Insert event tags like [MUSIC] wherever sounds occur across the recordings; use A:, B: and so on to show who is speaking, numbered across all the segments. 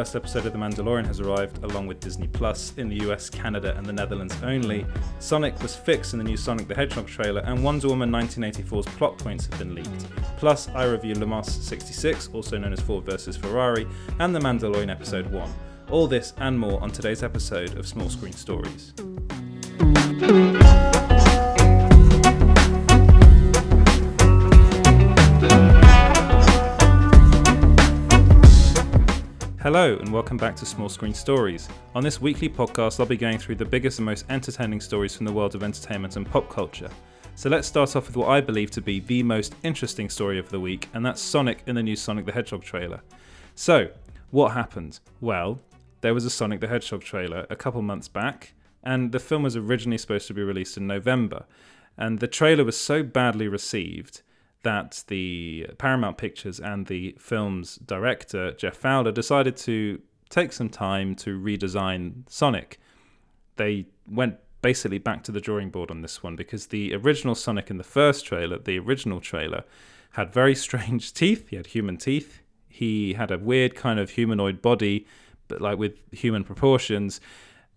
A: first episode of The Mandalorian has arrived, along with Disney Plus, in the US, Canada, and the Netherlands only. Sonic was fixed in the new Sonic the Hedgehog trailer, and Wonder Woman 1984's plot points have been leaked. Plus, I review Le Mans 66, also known as Ford vs. Ferrari, and The Mandalorian Episode 1. All this and more on today's episode of Small Screen Stories. Hello, and welcome back to Small Screen Stories. On this weekly podcast, I'll be going through the biggest and most entertaining stories from the world of entertainment and pop culture. So let's start off with what I believe to be the most interesting story of the week, and that's Sonic in the new Sonic the Hedgehog trailer. So, what happened? Well, there was a Sonic the Hedgehog trailer a couple months back, and the film was originally supposed to be released in November. And the trailer was so badly received that the Paramount Pictures and the film's director, Jeff Fowler, decided to take some time to redesign Sonic. They went basically back to the drawing board on this one because the original Sonic in the first trailer, the original trailer, had very [LAUGHS] strange teeth. He had human teeth. He had a weird kind of humanoid body, but like with human proportions.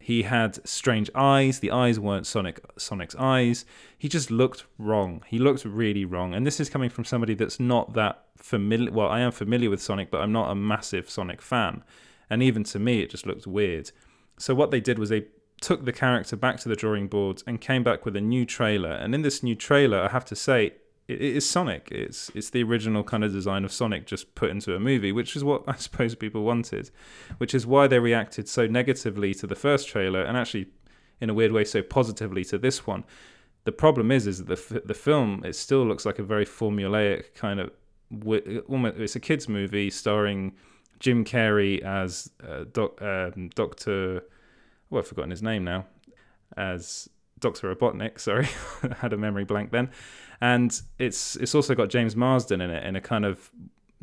A: He had strange eyes. The eyes weren't Sonic Sonic's eyes. He just looked wrong. He looked really wrong. And this is coming from somebody that's not that familiar. Well, I am familiar with Sonic, but I'm not a massive Sonic fan. And even to me, it just looked weird. So what they did was they took the character back to the drawing board and came back with a new trailer. And in this new trailer, I have to say, it is Sonic. It's it's the original kind of design of Sonic just put into a movie, which is what [LAUGHS] I suppose people wanted, which is why they reacted so negatively to the first trailer and actually, in a weird way, so positively to this one. The problem is, is that the the film it still looks like a very formulaic kind of it's a kids movie starring Jim Carrey as uh, doc, um, Doctor. Oh, I've forgotten his name now. As Doctor Robotnik. Sorry, [LAUGHS] had a memory blank then. And it's it's also got James Marsden in it in a kind of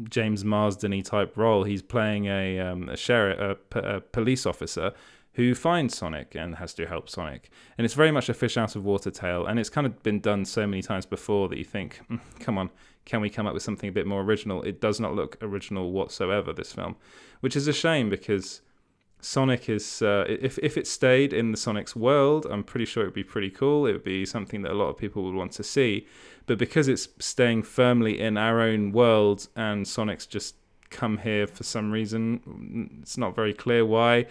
A: James Marsden type role. He's playing a um, a sheriff, a, a police officer who finds Sonic and has to help Sonic. And it's very much a fish out of water tale. And it's kind of been done so many times before that you think, mm, come on, can we come up with something a bit more original? It does not look original whatsoever, this film, which is a shame because Sonic is uh, if if it stayed in the Sonic's world, I'm pretty sure it would be pretty cool. It would be something that a lot of people would want to see. But because it's staying firmly in our own world and Sonic's just come here for some reason, it's not very clear why.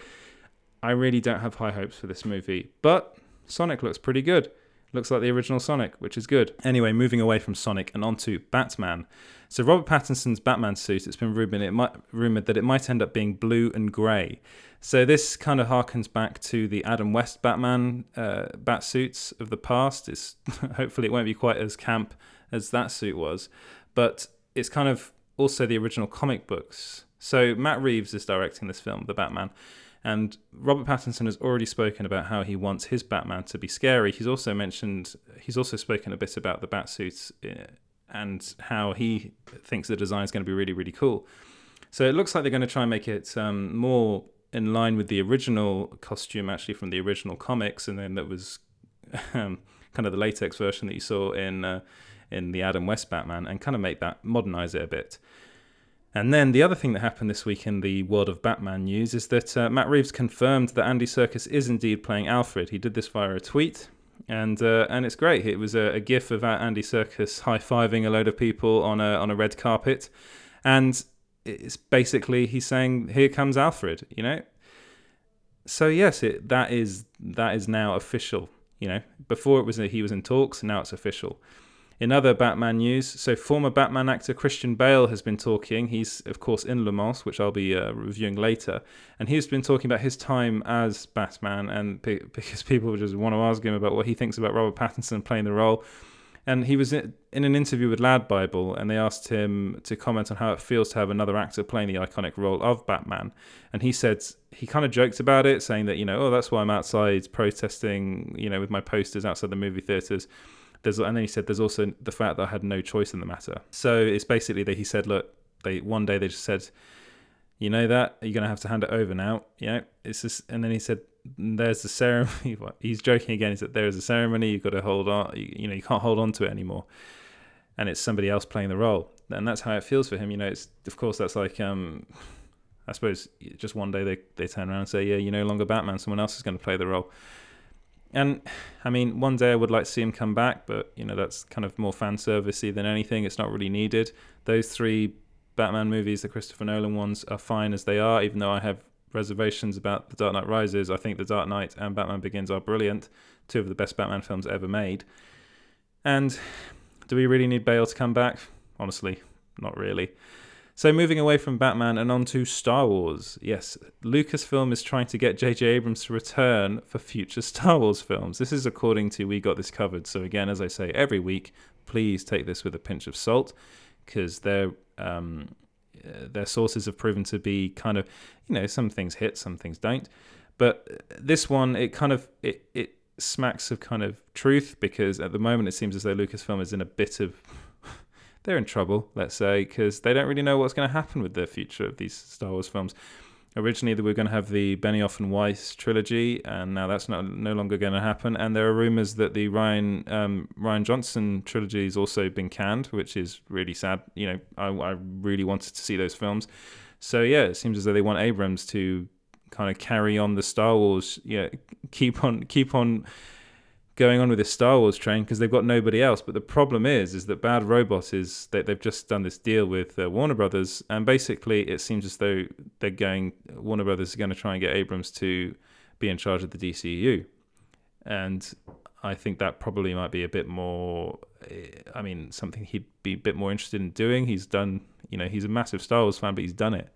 A: I really don't have high hopes for this movie. But Sonic looks pretty good. Looks like the original Sonic, which is good. Anyway, moving away from Sonic and onto Batman. So Robert Pattinson's Batman suit, it's been rumored, it might, rumored that it might end up being blue and grey. So this kind of harkens back to the Adam West Batman uh, bat suits of the past. It's [LAUGHS] hopefully it won't be quite as camp as that suit was, but it's kind of also the original comic books. So Matt Reeves is directing this film, The Batman, and Robert Pattinson has already spoken about how he wants his Batman to be scary. He's also mentioned, he's also spoken a bit about the Batsuits uh, and how he thinks the design is going to be really, really cool. So it looks like they're going to try and make it um, more in line with the original costume, actually from the original comics, and then that was [LAUGHS] um, kind of the latex version that you saw in uh, in the Adam West Batman, and kind of make that modernize it a bit. And then the other thing that happened this week in the world of Batman news is that uh, Matt Reeves confirmed that Andy Serkis is indeed playing Alfred. He did this via a tweet, and uh, and it's great. It was a, a gif of Andy Serkis high fiving a load of people on a on a red carpet, and it's basically he's saying, "Here comes Alfred," you know. So yes, it that is that is now official. You know, before it was he was in talks, now it's official. In other Batman news, so former Batman actor Christian Bale has been talking. He's, of course, in Le Mans, which I'll be uh, reviewing later. And he's been talking about his time as Batman, and [LAUGHS] because people just want to ask him about what he thinks about Robert Pattinson playing the role. And he was in an interview with Lad Bible, and they asked him to comment on how it feels to have another actor playing the iconic role of Batman. And he said he kind of joked about it, saying that, you know, oh, that's why I'm outside protesting, you know, with my posters outside the movie theaters there's and then he said there's also the fact that I had no choice in the matter. So it's basically that he said, look, they one day they just said, you know that you're gonna have to hand it over now. You know, it's just, and then he said, there's the ceremony. [LAUGHS] He's joking again. He said there is a ceremony. You've got to hold on. You, you know, you can't hold on to it anymore, and it's somebody else playing the role, and that's how it feels for him. You know, it's of course that's like um. I suppose just one day they they turn around and say, yeah, you're no longer Batman. Someone else is going to play the role. And I mean, one day I would like to see him come back, but you know that's kind of more fan servicey than anything. It's not really needed. Those three Batman movies, the Christopher Nolan ones, are fine as they are. Even though I have reservations about The Dark Knight Rises, I think The Dark Knight and Batman Begins are brilliant, two of the best Batman films ever made. And do we really need Bale to come back? Honestly, not really. So, moving away from Batman and on to Star Wars. Yes, Lucasfilm is trying to get J.J. Abrams to return for future [LAUGHS] Star Wars films. This is according to We Got This Covered. So, again, as I say every week, please take this with a pinch of salt because their um, uh, their sources have proven to be kind of, you know, some things hit, some things don't. But this one, it kind of it it smacks of kind of truth because at the moment it seems as though Lucasfilm is in a bit of [LAUGHS] they're in trouble, let's say, because they don't really know what's going to happen with the future of these Star Wars films. Originally, they were going to have the Benioff and Weiss trilogy, and now that's not no longer going to happen. And there are rumors that the Ryan um, Rian Johnson trilogy has also been canned, which is really sad. You know, I, I really wanted to see those films. So yeah, it seems as though they want Abrams to kind of carry on the Star Wars, yeah, keep on keep on going on with this Star Wars train because they've got nobody else. But the problem is, is that Bad Robot is that they've just done this deal with uh, Warner Brothers, and basically it seems as though they're going. Warner Brothers is going to try and get Abrams to be in charge of the DCU, and I think that probably might be a bit more. Eh, I mean, something he'd be a bit more interested in doing. He's done, you know, he's a massive Star Wars fan, but he's done it,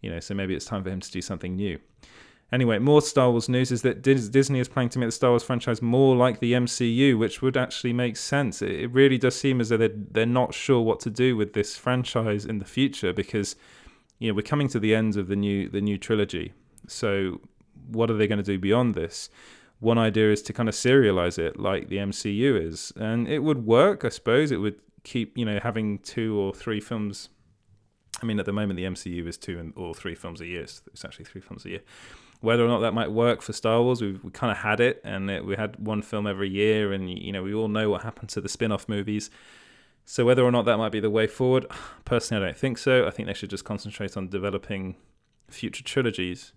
A: you know. So maybe it's time for him to do something new. Anyway, more Star Wars news is that Disney is planning to make the Star Wars franchise more like the MCU, which would actually make sense. It really does seem as though they're, they're not sure what to do with this franchise in the future because you know we're coming to the end of the new the new trilogy. So what are they going to do beyond this? One idea is to kind of serialize it like the MCU is, and it would work, I suppose. It would keep you know having two or three films. I mean, at the moment, the MCU is two and or three films a year. So it's actually three films a year whether or not that might work for Star Wars, we've, we kind of had it, and it, we had one film every year, and you know we all know what happened to the spin-off movies. So whether or not that might be the way forward, [SIGHS] personally, I don't think so. I think they should just concentrate on developing future trilogies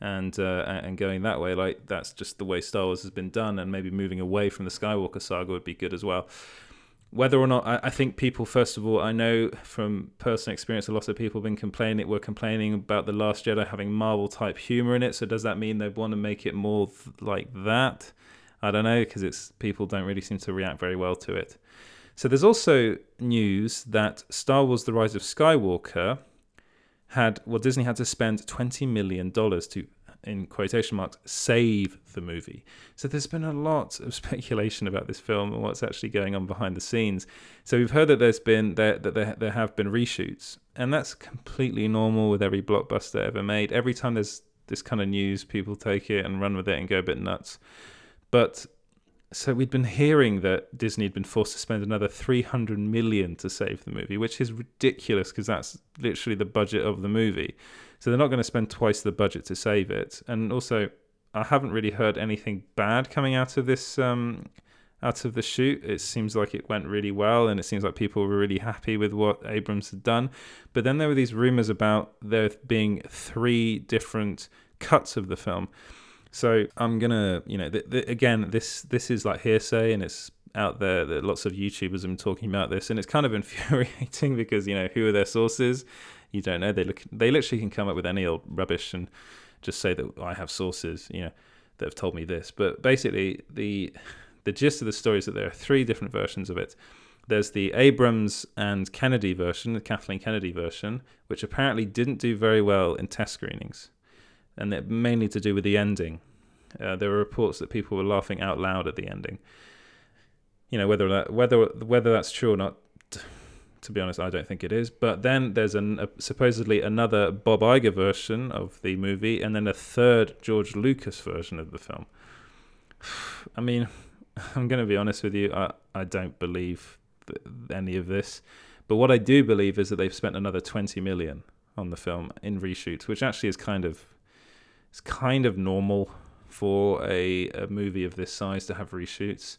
A: and uh, and going that way. Like that's just the way Star Wars has been done, and maybe moving away from the Skywalker saga would be good as well whether or not I, I, think people first of all i know from personal experience a lot of people have been complaining were complaining about the last jedi having marvel type humor in it. So does that mean they want to make it more th- like that? I don't know because it's people don't really seem to react very well to it. So there's also news that star wars the rise of skywalker had well disney had to spend 20 million dollars to in quotation marks, save the movie. So there's been a lot of [LAUGHS] speculation about this film and what's actually going on behind the scenes. So we've heard that there's been there that there, there have been reshoots, and that's completely normal with every blockbuster ever made. Every time there's this kind of news, people take it and run with it and go a bit nuts. But so we'd been hearing that Disney had been forced to spend another 300 million to save the movie, which is ridiculous because that's literally the budget of the movie. So they're not going to spend twice the budget to save it. And also, I haven't really heard anything bad coming out of this um, out of the shoot. It seems like it went really well, and it seems like people were really happy with what Abrams had done. But then there were these rumors about there being three different cuts of the film. So I'm gonna, you know, th- th- again, this this is like hearsay, and it's out there that lots of YouTubers have been talking about this, and it's kind of [LAUGHS] infuriating because you know who are their sources? You don't know. They look, they literally can come up with any old rubbish and just say that I have sources, you know, that have told me this. But basically, the the gist of the story is that there are three different versions of it. There's the Abrams and Kennedy version, the Kathleen Kennedy version, which apparently didn't do very well in test screenings, and it mainly to do with the ending. Uh, there were reports that people were laughing out loud at the ending. You know whether that whether whether that's true or not to be honest, I don't think it is. But then there's an, a, supposedly another Bob Iger version of the movie, and then a third George Lucas version of the film. [SIGHS] I mean, [LAUGHS] I'm going to be honest with you. I, I don't believe any of this. But what I do believe is that they've spent another 20 million on the film in reshoots, which actually is kind of it's kind of normal for a, a movie of this size to have reshoots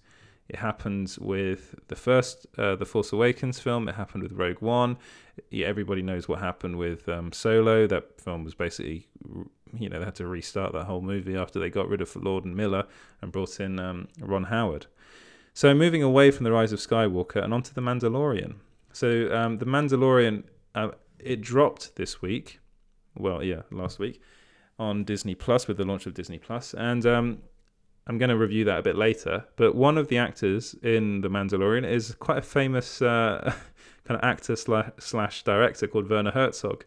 A: It happened with the first, uh, the Force Awakens film. It happened with Rogue One. Yeah, everybody knows what happened with um, Solo. That film was basically, you know, they had to restart that whole movie after they got rid of Lord and Miller and brought in um, Ron Howard. So moving away from the Rise of Skywalker and onto the Mandalorian. So um, the Mandalorian, uh, it dropped this week. Well, yeah, last week on Disney Plus with the launch of Disney Plus, and um, I'm going to review that a bit later. But one of the actors in The Mandalorian is quite a famous uh, [LAUGHS] kind of actor slash, director called Werner Herzog.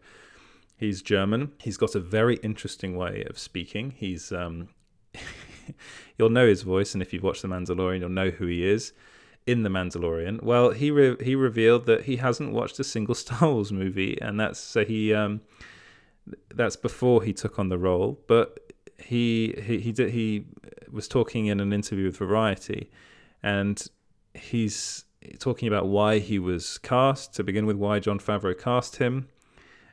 A: He's German. He's got a very interesting way of speaking. He's um, [LAUGHS] you'll know his voice, and if you've watched The Mandalorian, you'll know who he is in The Mandalorian. Well, he re- he revealed that he hasn't watched a single [LAUGHS] Star Wars movie, and that's so he um, that's before he took on the role. But he he he did he was talking in an interview with Variety, and he's talking about why he was cast to begin with, why Jon Favreau cast him,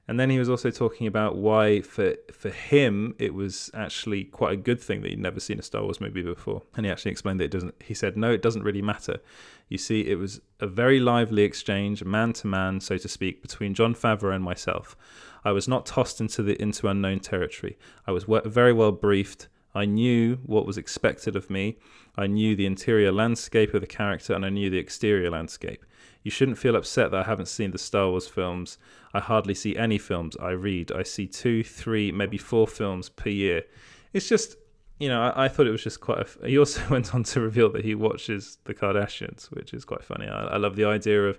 A: and then he was also talking about why for for him it was actually quite a good thing that he'd never seen a Star Wars movie before. And he actually explained that it doesn't. He said, "No, it doesn't really matter. You see, it was a very lively exchange, man to man, so to speak, between Jon Favreau and myself. I was not tossed into the into unknown territory. I was very well briefed. I knew what was expected of me. I knew the interior landscape of the character, and I knew the exterior landscape." You shouldn't feel upset that I haven't seen the Star Wars films. I hardly see any films I read. I see two, three, maybe four films per year. It's just, you know, I, I thought it was just quite. A, he also [LAUGHS] went on to reveal that he watches the Kardashians, which is quite funny. I, I love the idea of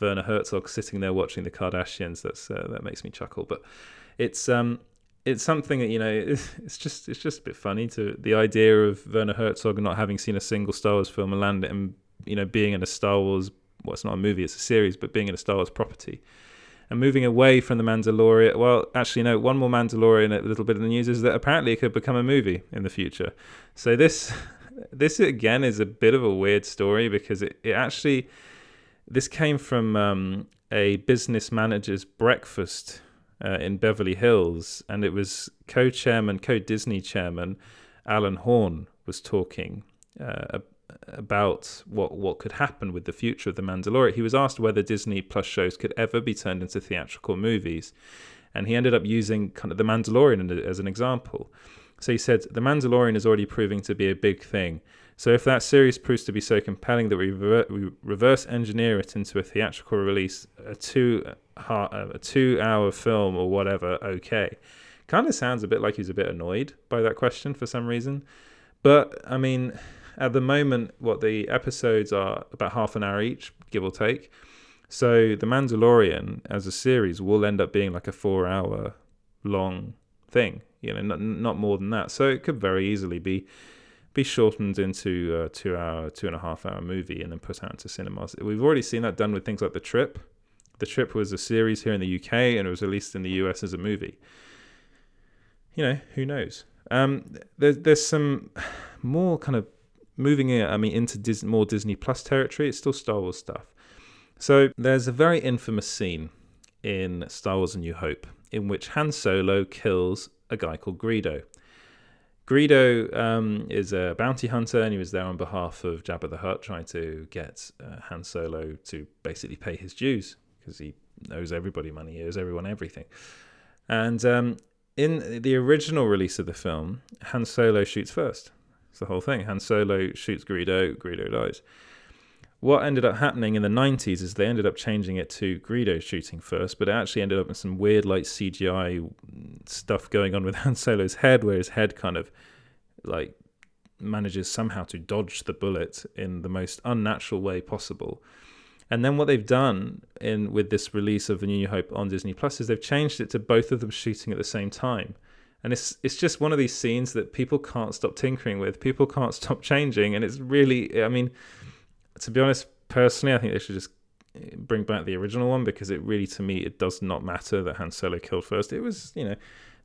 A: Werner Herzog sitting there watching the Kardashians. That's uh, that makes me chuckle. But it's um, it's something that you know [LAUGHS] it's just it's just a bit funny to the idea of Werner Herzog not having seen a single Star Wars film and land and you know being in a Star Wars well, it's not a movie, it's a series, but being in a Star Wars property. And moving away from the Mandalorian, well, actually, no, one more Mandalorian, a little bit of the news is that apparently it could become a movie in the future. So this, [LAUGHS] this again is a bit of a weird story because it, it actually, this came from um, a business manager's breakfast uh, in Beverly Hills, and it was co-chairman, co-Disney chairman Alan Horn was talking uh, about what what could happen with the future of the Mandalorian. He was asked whether Disney Plus shows could ever be turned into theatrical movies, and he ended up using kind of the Mandalorian as an example. So he said the Mandalorian is already proving to be a big thing. So if that series proves to be so compelling that we, we reverse engineer it into a theatrical release, a two a two hour film or whatever, okay. Kind of sounds a bit like he's a bit annoyed by that question for some reason. But I mean, at the moment, what the episodes are about half an hour each, give or take. So The Mandalorian as a series will end up being like a four hour long thing, you know, not, not more than that. So it could very easily be be shortened into a two hour, two and a half hour movie and then put out into cinemas. We've already seen that done with things like The Trip. The Trip was a series here in the UK and it was released in the US as a movie. You know, who knows? Um, there's there's some more kind of moving I mean, into more Disney Plus territory. It's still Star Wars stuff. So there's a very infamous scene in Star Wars: A New Hope in which Han Solo kills a guy called Greedo. Greedo um, is a bounty hunter, and he was there on behalf of Jabba the Hutt, trying to get uh, Han Solo to basically pay his dues because he owes everybody money, he owes everyone everything. And um, in the original release of the film, Han Solo shoots first. It's the whole thing. Han Solo shoots Greedo, Greedo dies. What ended up happening in the 90s is they ended up changing it to Greedo shooting first, but it actually ended up in some weird, like CGI stuff going on with [LAUGHS] Han Solo's head, where his head kind of like manages somehow to dodge the bullet in the most unnatural way possible. And then what they've done in with this release of A New Hope on Disney Plus is they've changed it to both of them shooting at the same time. And it's it's just one of these scenes that people can't stop tinkering with. People can't [LAUGHS] stop changing. And it's really i mean to be honest personally i think they should just eh, bring back the original one because it really to me it does not matter that han solo killed first. It was you know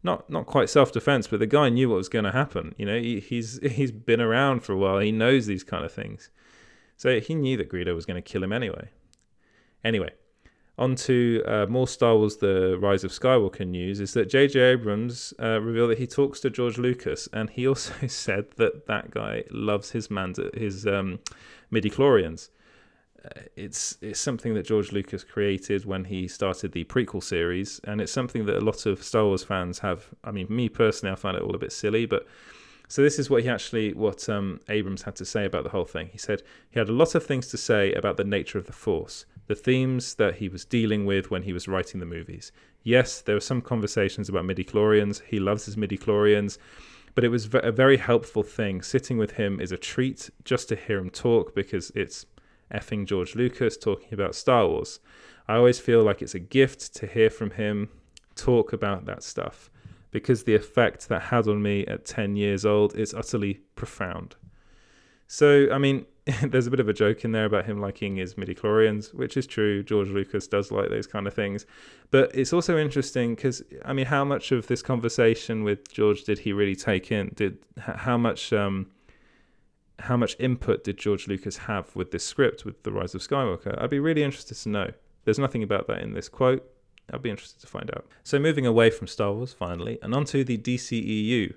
A: not not quite self-defense but the guy knew what was going to happen. You know he, he's [LAUGHS] he's been around for a while. He knows these kind of things so he knew that greedo was going to kill him anyway anyway On to uh, more Star Wars: The Rise of Skywalker news is that J.J. Abrams uh, revealed that he talks to George Lucas, and he also [LAUGHS] said that that guy loves his Mand- his um, midi-chlorians. Uh, it's it's something that George Lucas created when he started the prequel series, and it's something that a lot of Star Wars fans have. I mean, me personally, I find it all a bit silly, but so this is what he actually what um, Abrams had to say about the whole thing. He said he had a lot of things to say about the nature of the Force, the themes that he was dealing with when he was writing the movies. Yes, there were some conversations about midi-chlorians. He loves his midi-chlorians. But it was a very helpful thing. Sitting with him is a treat just to hear him talk because it's effing George Lucas talking about Star Wars. I always feel like it's a gift to hear from him talk about that stuff because the effect that had on me at 10 years old is utterly profound. So, I mean, [LAUGHS] there's a bit of a joke in there about him liking his midi-chlorians, which is true. George Lucas does like those kind of things. But it's also interesting because, I mean, how much of this conversation with George did he really take in? Did How much... Um, how much input did George Lucas have with this script, with The Rise of Skywalker? I'd be really interested to know. There's nothing about that in this quote. I'd be interested to find out. So, moving away from Star Wars finally, and onto the DCEU.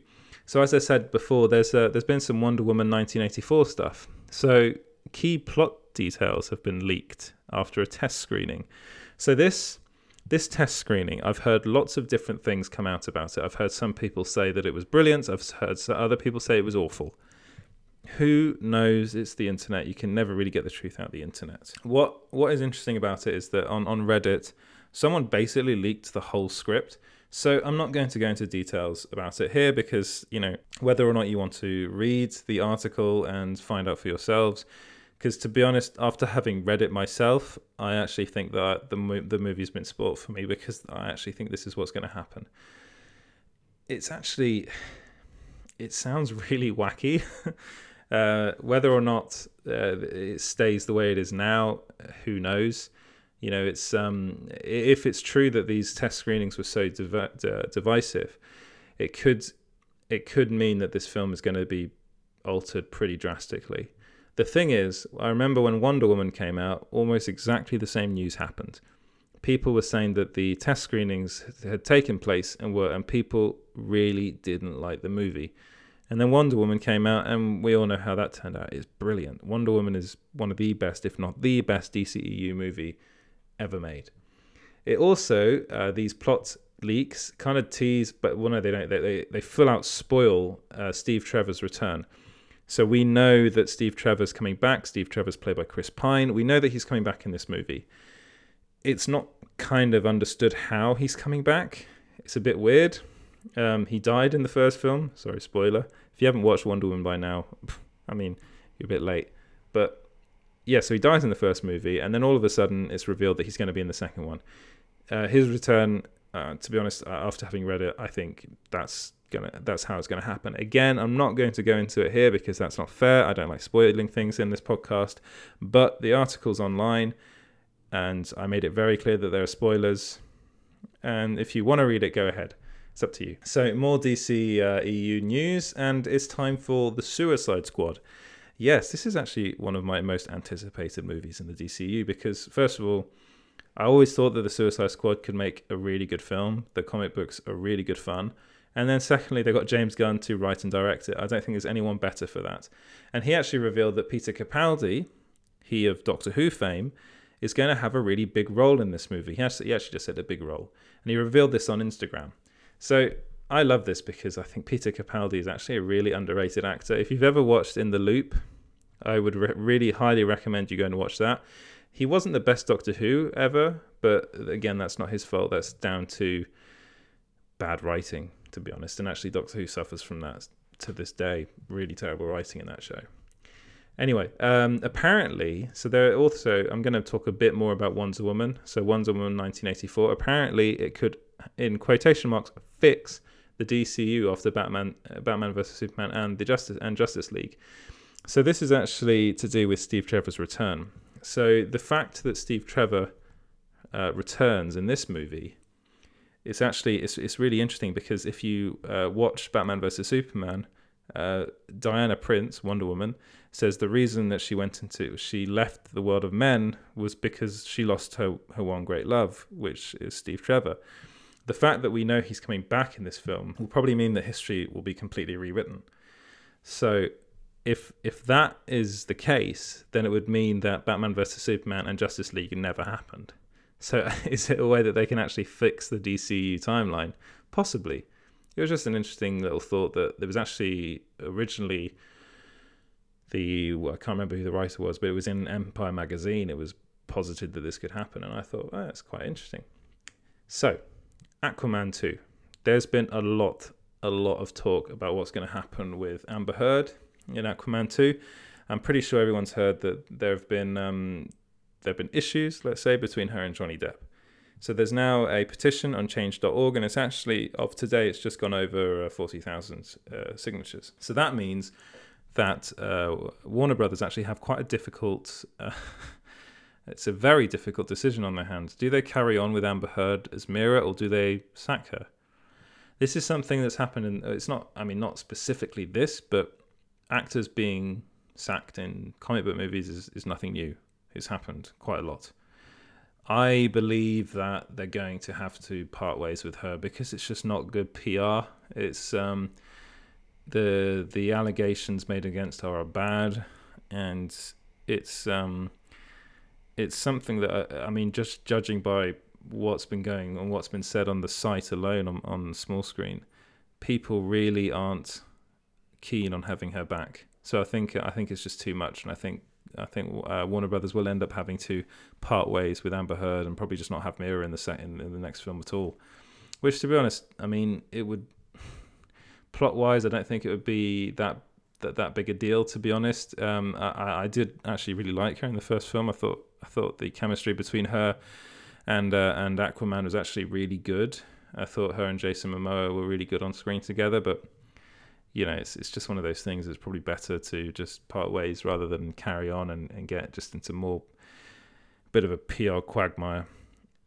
A: So, as I said before, there's uh, there's been some Wonder Woman 1984 stuff. So, key plot details have been leaked after a test screening. So, this this test screening, I've heard lots of different things come out about it. I've heard some people say that it was brilliant. I've heard other people say it was awful who knows it's the internet you can never really get the truth out of the internet what what is interesting about it is that on on reddit someone basically leaked the whole script. So i'm not going to go into details about it here because you know whether or not you want to read the article and find out for yourselves. Because to be honest after having read it myself i actually think that the, the movie's been spoiled for me because i actually think this is what's going to happen. It's actually it sounds [LAUGHS] really wacky. [LAUGHS] Uh, whether or not uh, it stays the way it is now, who knows? You know, it's um, if it's true that these test screenings were so div- divisive, it could it could mean that this film is going to be altered pretty drastically. The thing is, I remember when Wonder Woman came out, almost exactly the same news happened. People were saying that the test screenings had taken place and were, and people really didn't like the movie. And then Wonder Woman came out, and we all know how that turned out. It's brilliant. Wonder Woman is one of the best, if not the best, DCEU movie ever made. It also, uh, these plot leaks kind of tease, but well, no, they don't. They, they, they full out spoil uh, Steve Trevor's return. So we know that Steve Trevor's coming back. Steve Trevor's played by Chris Pine. We know that he's coming back in this movie. It's not kind of understood how he's coming back. It's a bit weird. Um, he died in the first film. Sorry, spoiler. If you haven't watched Wonder Woman by now, [LAUGHS] I mean, you're a bit late. But yeah, so he dies in the first movie, and then all of a sudden it's revealed that he's going to be in the second one. Uh, his return, uh, to be honest, uh, after having read it, I think that's gonna that's how it's going to happen. Again, I'm not going to go into it here because that's not fair. I don't like spoiling things in this podcast. But the article's online, and I made it very clear that there are spoilers. And if you want to read it, go ahead. It's up to you. So, more DC uh, EU news, and it's time for The Suicide Squad. Yes, this is actually one of my most anticipated movies in the DCU because, first of all, I always thought that The Suicide Squad could make a really good film. The comic books are really good fun. And then, secondly, they got James Gunn to write and direct it. I don't think there's anyone better for that. And he actually revealed that Peter Capaldi, he of Doctor Who fame, is going to have a really big role in this movie. He actually, just said a big role. And he revealed this on Instagram. So I love this because I think Peter Capaldi is actually a really underrated actor. If you've ever watched In the Loop, I would re- really highly recommend you go and watch that. He wasn't the best Doctor Who ever, but again, that's not his fault. That's down to bad writing, to be honest. And actually, Doctor Who suffers from that to this day. Really terrible writing in that show. Anyway, um, apparently, so there are also, I'm going to talk a bit more about Wonder Woman. So, Wonder Woman 1984. Apparently, it could, in quotation marks, fix the DCU after Batman, uh, Batman vs Superman, and the Justice and Justice League. So this is actually to do with Steve Trevor's return. So the fact that Steve Trevor uh, returns in this movie, it's actually it's it's really interesting because if you uh, watch Batman vs Superman, Uh, Diana Prince, Wonder Woman, says the reason that she went into she left the world of men was because she lost her her one great love, which is Steve Trevor. The fact that we know he's coming back in this film will probably mean that history will be completely rewritten. So if if that is the case, then it would mean that Batman vs Superman and Justice League never happened. So [LAUGHS] is it a way that they can actually fix the DCU timeline? Possibly. It was just an interesting little thought that there was actually originally the well, I can't remember who the writer was, but it was in Empire magazine. It was posited that this could happen, and I thought oh, that's quite interesting. So, Aquaman two. There's been a lot, a lot of talk about what's going to happen with Amber Heard in Aquaman two. I'm pretty sure everyone's heard that there have been um, there have been issues, let's say, between her and Johnny Depp. So there's now a petition on change.org, and it's actually, of today, it's just gone over uh, 40,000 uh, signatures. So that means that uh, Warner Brothers actually have quite a difficult. [LAUGHS] It's a very difficult decision on their hands. Do they carry on with Amber Heard as Mera, or do they sack her? This is something that's happened, and it's not. I mean, not specifically this, but actors being sacked in comic book movies is, is nothing new. It's happened quite a lot. I believe that they're going to have to part ways with her because it's just not good PR. It's um, the the allegations made against her are bad, and it's um, it's something that I, I mean, just judging by what's been going on, what's been said on the site alone on on small screen, people really aren't keen on having her back. So I think I think it's just too much, and I think I think uh, Warner Brothers will end up having to part ways with Amber Heard and probably just not have Mera in the set in, in the next film at all. Which, to be honest, I mean, it would [SIGHS] plot wise, I don't think it would be that that that big a deal. To be honest, um, I, I did actually really like her in the first film. I thought I thought the chemistry between her and uh, and Aquaman was actually really good. I thought her and Jason Momoa were really good on screen together, but you know, it's it's just one of those things. It's probably better to just part ways rather than carry on and, and get just into more bit of a PR quagmire.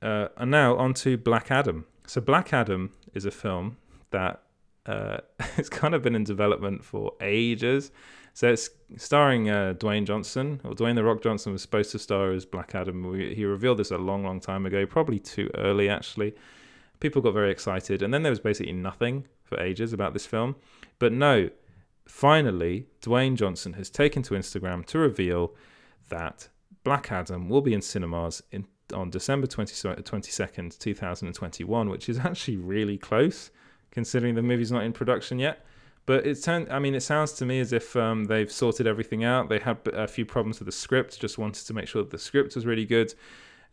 A: Uh, and now on to Black Adam. So Black Adam is a film that uh, [LAUGHS] it's kind of been in development for ages. So it's starring uh, Dwayne Johnson, or Dwayne the Rock Johnson was supposed to star as Black Adam. He revealed this a long, long time ago, probably too early actually. People got very excited, and then there was basically nothing for ages about this film. But no, finally, Dwayne Johnson has taken to Instagram to reveal that Black Adam will be in cinemas in on December 20, 22nd, 2021, which is actually really close considering the movie's not in production yet. But it sounds, I mean, it sounds to me as if um, they've sorted everything out. They had a few problems with the script, just wanted to make sure that the script was really good.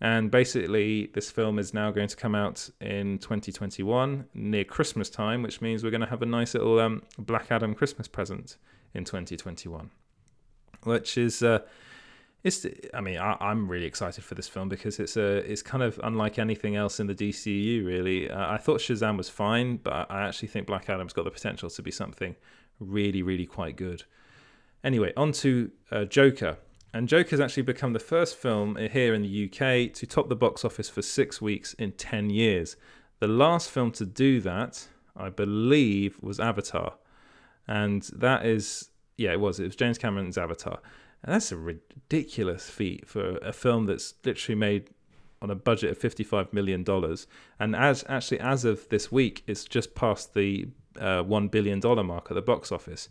A: And basically, this film is now going to come out in 2021 near Christmas time, which means we're going to have a nice little um, Black Adam Christmas present in 2021, which is. Uh, it's, I mean, I, am really excited for this film because it's a, it's kind of unlike anything else in the DCU. Really, uh, I thought Shazam was fine, but I actually think Black Adam's got the potential to be something really, really quite good. Anyway, on to uh, Joker. And Joker's actually become the first film here in the UK to top the box office for six weeks in 10 years. The last film to do that, I believe, was Avatar. And that is, yeah, it was. It was James Cameron's Avatar. And that's a ridiculous feat for a film that's literally made on a budget of $55 million. And as actually, as of this week, it's just past the uh, $1 billion mark at the box office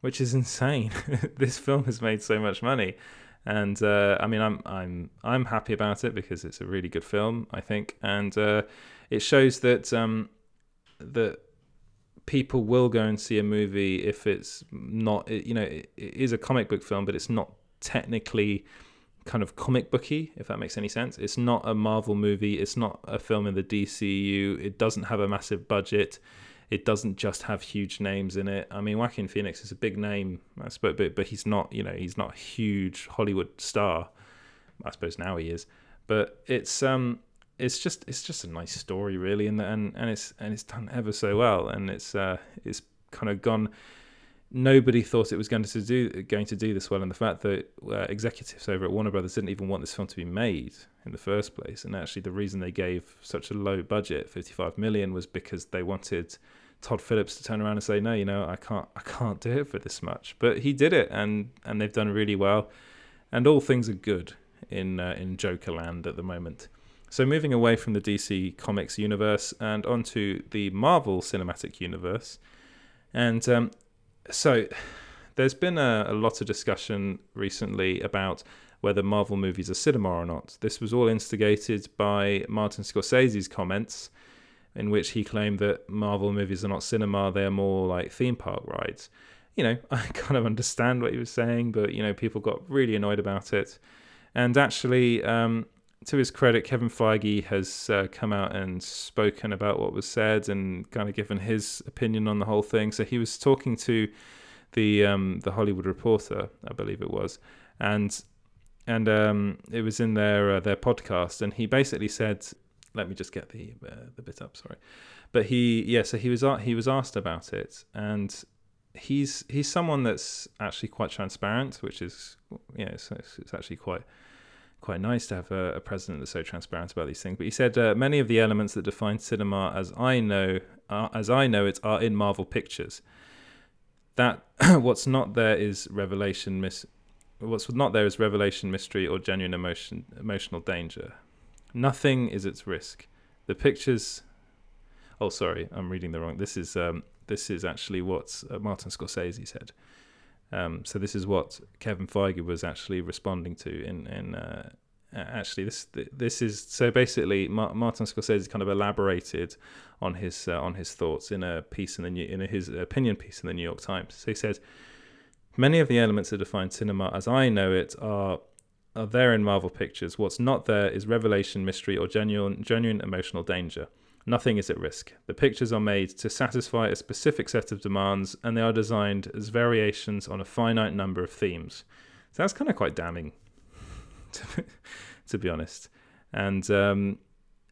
A: which is insane. [LAUGHS] this film has made so much money, and uh, I mean, I'm I'm I'm happy about it because it's a really good film, I think, and uh, it shows that um, that people will go and see a movie if it's not, you know, it, is a comic book film, but it's not technically kind of comic booky, if that makes any sense. It's not a Marvel movie. It's not a film in the DCU. It doesn't have a massive budget it doesn't just have huge names in it. I mean, Joaquin Phoenix is a big name, I suppose, but but he's not, you know, he's not a huge Hollywood star. I suppose now he is, but it's um, it's just it's just a nice story, really, and and and it's and it's done ever so well, and it's uh, it's kind of gone. Nobody thought it was going to do going to do this well, and the fact that uh, executives over at Warner Brothers didn't even want this film to be made in the first place, and actually the reason they gave such a low budget, 55 million, was because they wanted Todd Phillips to turn around and say, no, you know, I can't, I can't do it for this much. But he did it, and and they've done really well, and all things are good in uh, in Jokerland at the moment. So moving away from the DC Comics universe and onto the Marvel Cinematic Universe, and um, so there's been a, a lot of discussion recently about whether Marvel movies are cinema or not. This was all instigated by Martin Scorsese's comments, in which he claimed that Marvel movies are not cinema, they are more like theme park rides. You know, [LAUGHS] I kind of understand what he was saying, but, you know, people got really annoyed about it. And actually, um, to his credit, Kevin Feige has uh, come out and spoken about what was said and kind of given his opinion on the whole thing. So he was talking to the um, the Hollywood Reporter, I believe it was, and and um, it was in their uh, their podcast, and he basically said, "Let me just get the uh, the bit up." Sorry, but he yeah, so he was he was asked about it, and he's he's someone that's actually quite transparent, which is yeah, it's, it's actually quite quite nice to have a, a, president that's so transparent about these things. But he said uh, many of the elements that define cinema, as I know, as I know it, are in Marvel Pictures. That [CLEARS THROAT] what's not there is revelation, mis- what's not there is revelation, mystery, or genuine emotion, emotional danger. Nothing is its risk. The pictures. Oh, sorry, I'm reading the wrong. This is um, this is actually what uh, Martin Scorsese said. Um, so this is what Kevin Feige was actually responding to in in. Uh, actually, this this is so basically Martin Scorsese kind of elaborated on his uh, on his thoughts in a piece in the new, in his opinion piece in the New York Times. So he said, many of the elements that define cinema as I know it are are there in Marvel Pictures. What's not there is revelation, mystery, or genuine genuine emotional danger. Nothing is at risk. The pictures are made to satisfy a specific set of demands, and they are designed as variations on a finite number of themes. So that's kind of quite damning, [LAUGHS] to, to be honest. And um,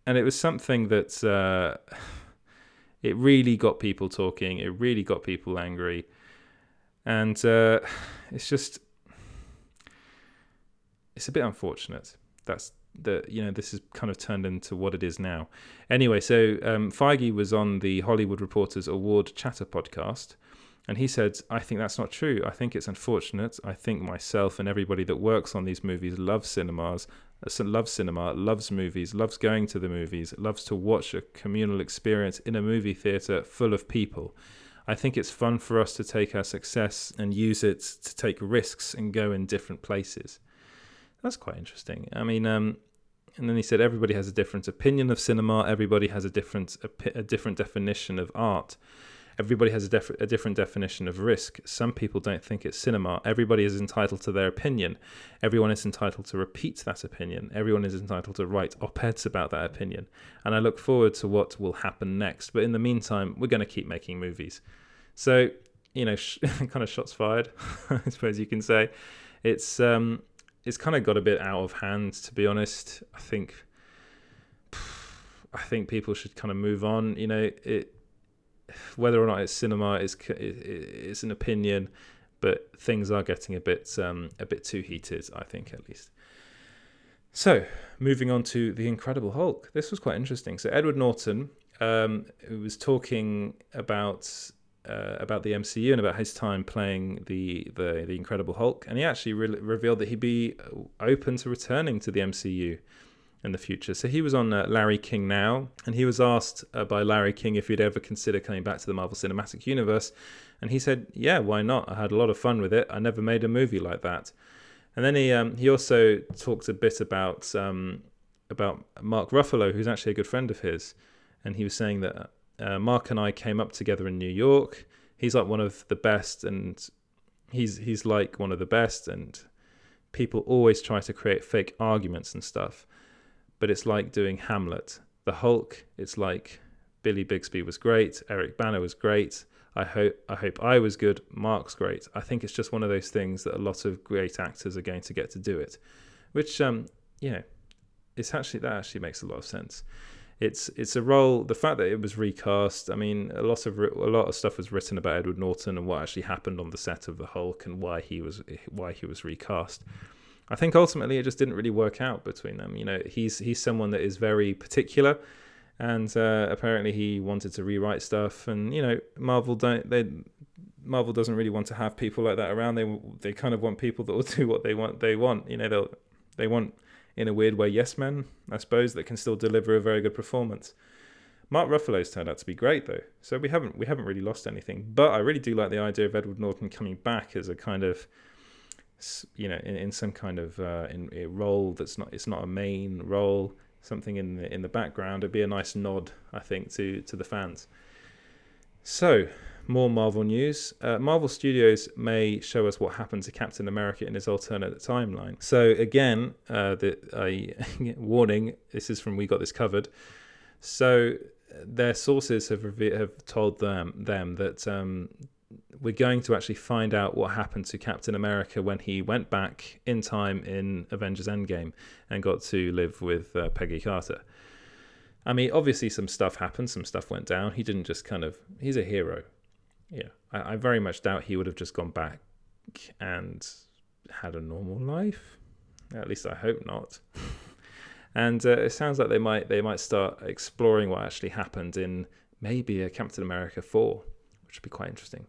A: and it was something that uh, [SIGHS] it really got people talking. It really got people angry, and uh, [SIGHS] it's just it's a bit unfortunate. That's that you know this has kind of turned into what it is now. Anyway, so um, Feige was on the Hollywood Reporters Award Chatter podcast, and he said, "I think that's not true. I think it's unfortunate. I think myself and everybody that works on these movies loves cinemas, uh, loves cinema, loves movies, loves going to the movies, loves to watch a communal experience in a movie theater full of people." I think it's fun for us to take our success and use it to take risks and go in different places. That's quite interesting. I mean, um, and then he said everybody has a different opinion of cinema. Everybody has a different a, different definition of art. Everybody has a, def- a different definition of risk. Some people don't think it's cinema. Everybody is entitled to their opinion. Everyone is entitled to repeat that opinion. Everyone is entitled to write op eds about that opinion. And I look forward to what will happen next. But in the meantime, we're going to keep making movies. So, you know, sh- [LAUGHS] kind of shots fired, [LAUGHS] I suppose you can say. It's um, it's kind of got a bit out of hand, to be honest. I think I think people should kind of move on. You know, it whether or not it's cinema is it's an opinion, but things are getting a bit um, a bit too heated. I think at least. So moving on to the Incredible Hulk. This was quite interesting. So Edward Norton, um, was talking about uh, about the MCU and about his time playing the the, the Incredible Hulk, and he actually re- revealed that he'd be open to returning to the MCU in the future. So he was on uh, Larry King now, and he was asked uh, by Larry King if he'd ever consider coming back to the Marvel Cinematic Universe, and he said, "Yeah, why not? I had a lot of fun with it. I never made a movie like that." And then he um, he also talked a bit about um, about Mark Ruffalo, who's actually a good friend of his, and he was saying that uh, Mark and I came up together in New York. He's like one of the best, and he's he's like one of the best. And people always try to create fake arguments and stuff, but it's like doing Hamlet. The Hulk. It's like Billy Bixby was great. Eric Bana was great. I hope I hope I was good. Mark's great. I think it's just one of those things that a lot of great actors are going to get to do it, which um you know, it's actually that actually makes a lot of sense it's it's a role. The fact that it was recast. I mean, a lot of a lot of stuff was written about Edward Norton and what actually happened on the set of the Hulk and why he was why he was recast. I think ultimately it just didn't really work out between them. You know, he's he's someone that is very particular, and uh, apparently he wanted to rewrite stuff. And you know, Marvel don't they. Marvel doesn't really want to have people like that around. They they kind of want people that will [LAUGHS] do what they want. They want you know they'll they want in a weird way yes men I suppose that can still deliver a very good performance. Mark Ruffalo's turned out to be great though, so we haven't we haven't really lost anything. But I really do like the idea of Edward Norton coming back as a kind of you know in, in some kind of uh, in a role that's not it's not a main role something in the in the background. It'd be a nice nod, I think, to to the fans. So, more Marvel news. Uh, Marvel Studios may show us what happened to Captain America in his alternate timeline. So again, uh, the uh, [LAUGHS] warning. This is from We Got This Covered. So their sources have have told them them that um, we're going to actually find out what happened to Captain America when he went back in time in Avengers Endgame and got to live with uh, Peggy Carter. I mean, obviously, some stuff happened, some stuff went down. He didn't just kind of, he's a hero. Yeah. I, I very much doubt he would have just gone back and had a normal life. At least I hope not. [LAUGHS] and uh, it sounds like they might they might start exploring what actually happened in maybe a Captain America 4, which would be quite interesting.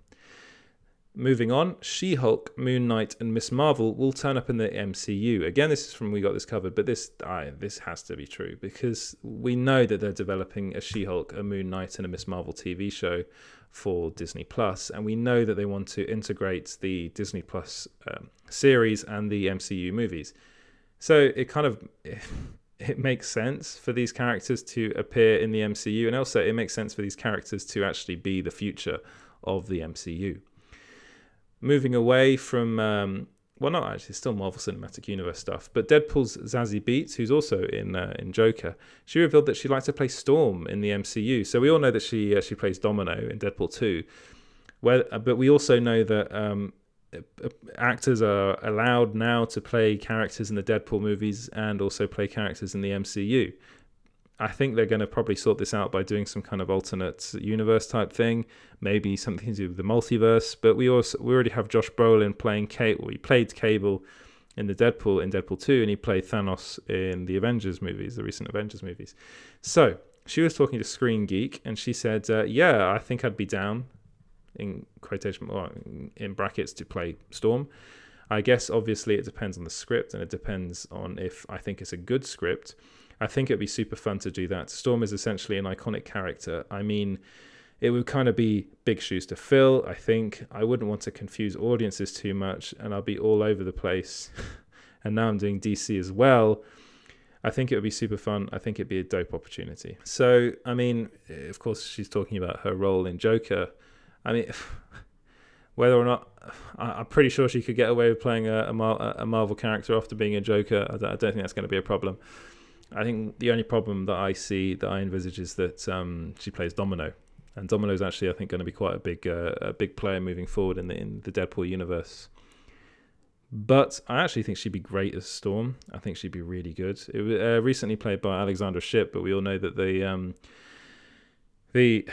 A: Moving on, She Hulk, Moon Knight, and Miss Marvel will turn up in the MCU. Again, this is from We Got This Covered, but this I, this has to be true because we know that they're developing a She Hulk, a Moon Knight, and a Miss Marvel TV show for Disney Plus, and we know that they want to integrate the Disney Plus um, series and the MCU movies. So it kind of [LAUGHS] it makes sense for these characters to appear in the MCU, and also it makes sense for these characters to actually be the future of the MCU moving away from um, well, not actually, still Marvel Cinematic Universe stuff, but Deadpool's Zazie Beetz, who's also in uh, in Joker, she revealed that she likes to play Storm in the MCU. So we all know that she uh, she plays Domino in Deadpool two, where uh, but we also know that um, actors are allowed now to play characters in the Deadpool movies and also play characters in the MCU. I think they're going to probably sort this out by doing some kind of alternate universe type thing, maybe something to do with the multiverse. But we also we already have Josh Brolin playing Kate. Well, he played Cable in the Deadpool in Deadpool two, and he played Thanos in the Avengers movies, the recent Avengers movies. So she was talking to Screen Geek, and she said, uh, "Yeah, I think I'd be down." In quotation, in brackets, to play Storm. I guess obviously it depends on the script, and it depends on if I think it's a good script I think it'd be super fun to do that. Storm is essentially an iconic character. I mean, it would kind of be big shoes to fill. I think I wouldn't want to confuse audiences too much, and I'll be all over the place. [LAUGHS] and now I'm doing DC as well. I think it would be super fun. I think it'd be a dope opportunity. So, I mean, eh, of course, she's talking about her role in Joker. I mean, [LAUGHS] whether or not I'm pretty sure she could get away with playing a, a Marvel character after being a Joker, I don't think that's going to be a problem. I think the only problem that I see that I envisage is that um, she plays Domino, and Domino is actually I think going to be quite a big uh, a big player moving forward in the in the Deadpool universe. But I actually think she'd be great as Storm. I think she'd be really good. It was uh, recently played by Alexandra Shipp, but we all know that the um, the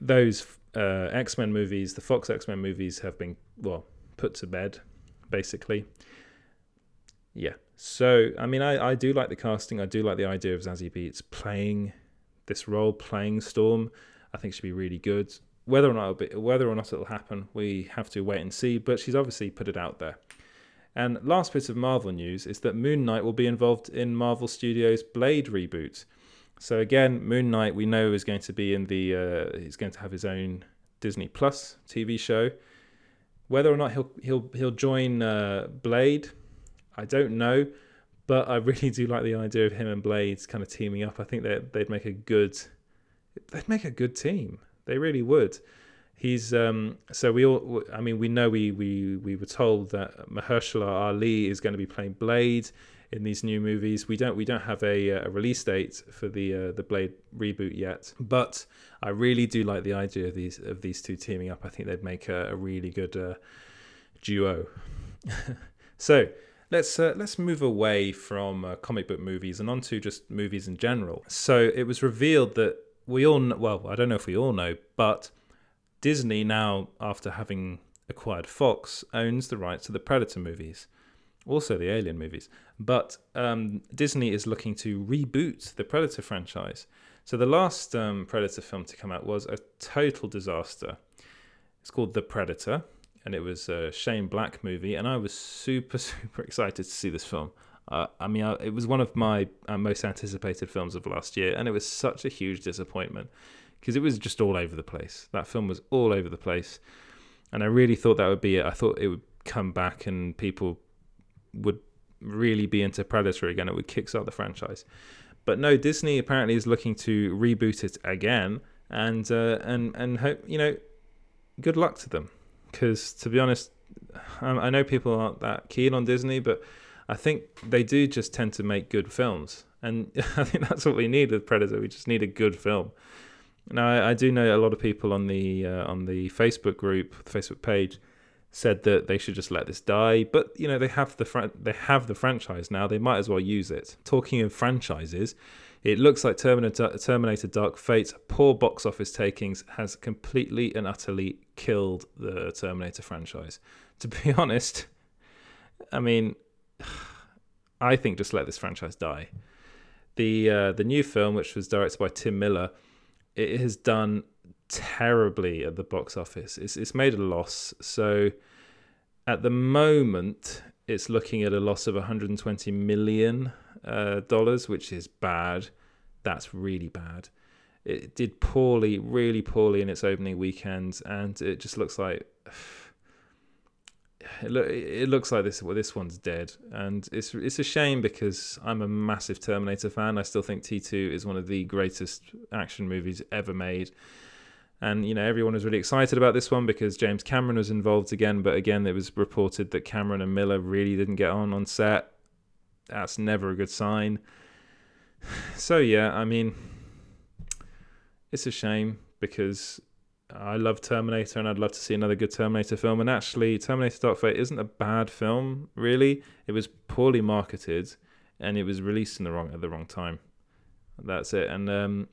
A: those uh, X Men movies, the Fox X Men movies, have been well put to bed, basically. Yeah, so, I mean, I, I do like the casting. I do like the idea of Zazie Beetz playing this role, playing Storm. I think she'd be really good. Whether or not it'll be, whether or not it'll happen, we have to wait and see. But she's obviously put it out there. And last bit of Marvel news is that Moon Knight will be involved in Marvel Studios' Blade reboot. So again, Moon Knight we know is going to be in the uh, he's going to have his own Disney Plus TV show. Whether or not he'll he'll he'll join uh, Blade, I don't know, but I really do like the idea of him and Blades kind of teaming up. I think that they'd make a good they'd make a good team. They really would. He's um, so we all. I mean, we know we we we were told that Mahershala Ali is going to be playing Blade in these new movies. We don't we don't have a, a release date for the uh, the Blade reboot yet, but I really do like the idea of these of these two teaming up. I think they'd make a, a really good uh, duo. [LAUGHS] so let's uh, let's move away from uh, comic book movies and onto just movies in general. So it was revealed that we all know, well, I don't know if we all know, but Disney now, after having acquired Fox, owns the rights to the Predator movies. also the Alien movies. But um, Disney is looking to reboot the Predator franchise. So the last um, Predator film to come out was a total disaster. It's called The Predator, and it was a Shane Black movie, and I was super [LAUGHS] super excited to see this film. Uh, I mean, I, it was one of my uh, most anticipated films of last year, and it was such a huge disappointment because it was just all over the place. That film was all over the place, and I really thought that would be it. I thought it would come back and people would really be into Predator again. It would kickstart the franchise. But no, Disney apparently is looking to reboot it again, and uh, and and hope you know, good luck to them, because to be honest, I know people aren't that keen on Disney, but I think they do just tend to make good films, and [LAUGHS] I think that's what we need with Predator. We just need a good film. Now, I, I do know a lot of people on the uh, on the Facebook group, the Facebook page, said that they should just let this die. But you know, they have the fran- they have the franchise now. They might as well use it. Talking of franchises, it looks like Terminator, Terminator Dark Fate, poor box office takings, has completely and utterly killed the Terminator franchise. [LAUGHS] To be honest, I mean, [SIGHS] I think just let this franchise die. The uh, the new film, which was directed by Tim Miller, it has done terribly at the box office. It's it's made a loss. So at the moment, it's looking at a loss of 120 million uh, dollars, which is bad. That's really bad. It did poorly, really poorly in its opening weekend, and it just looks like [SIGHS] it, it looks like this well, this one's dead, and it's it's a shame because I'm a massive Terminator fan. I still think T2 is one of the greatest action movies ever made. And you know everyone was really excited about this one because James Cameron was involved again, but again it was reported that Cameron and Miller really didn't get on on set. That's never a good sign. [SIGHS] So yeah, I mean, it's a shame because I love Terminator and I'd love to see another good Terminator film. And actually, Terminator Dark Fate isn't a bad film, really. It was poorly marketed and it was released in the wrong at the wrong time. That's it. And um,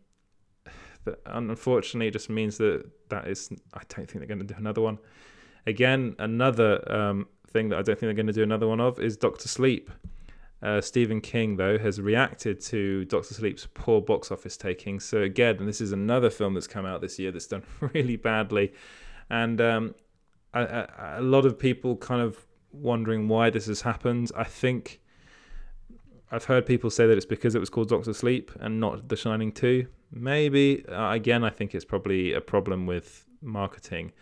A: unfortunately, it just means that that is. I don't think they're going to do another one. Again, another um, thing that I don't think they're going to do another one of is Doctor Sleep. Uh, Stephen King, though, has reacted to Doctor Sleep's poor box office taking. So again, and this is another film that's come out this year that's done [LAUGHS] really badly, and um, a, a, a, lot of people kind of wondering why this has happened. I think I've heard people say that it's because it was called Doctor Sleep and not The Shining Two. Maybe uh, again, I think it's probably a problem with marketing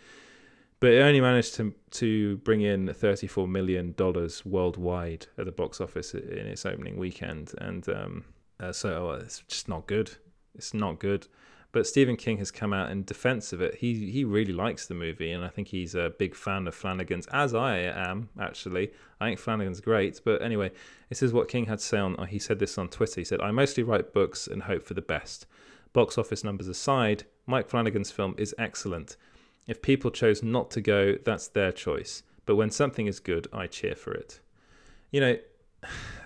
A: but it only managed to to bring in thirty four million dollars worldwide at the box office in its opening weekend, and um, uh, so uh, it's just not good. It's not good. But Stephen King has come out in defense of it. He he really likes the movie, and I think he's a big fan of Flanagan's, as I am actually. I think Flanagan's great. But anyway, this is what King had to say on. He said this on Twitter. He said, "I mostly write books and hope for the best. Box office numbers aside, Mike Flanagan's film is excellent." If people chose not to go, that's their choice. But when something is good, I cheer for it. You know,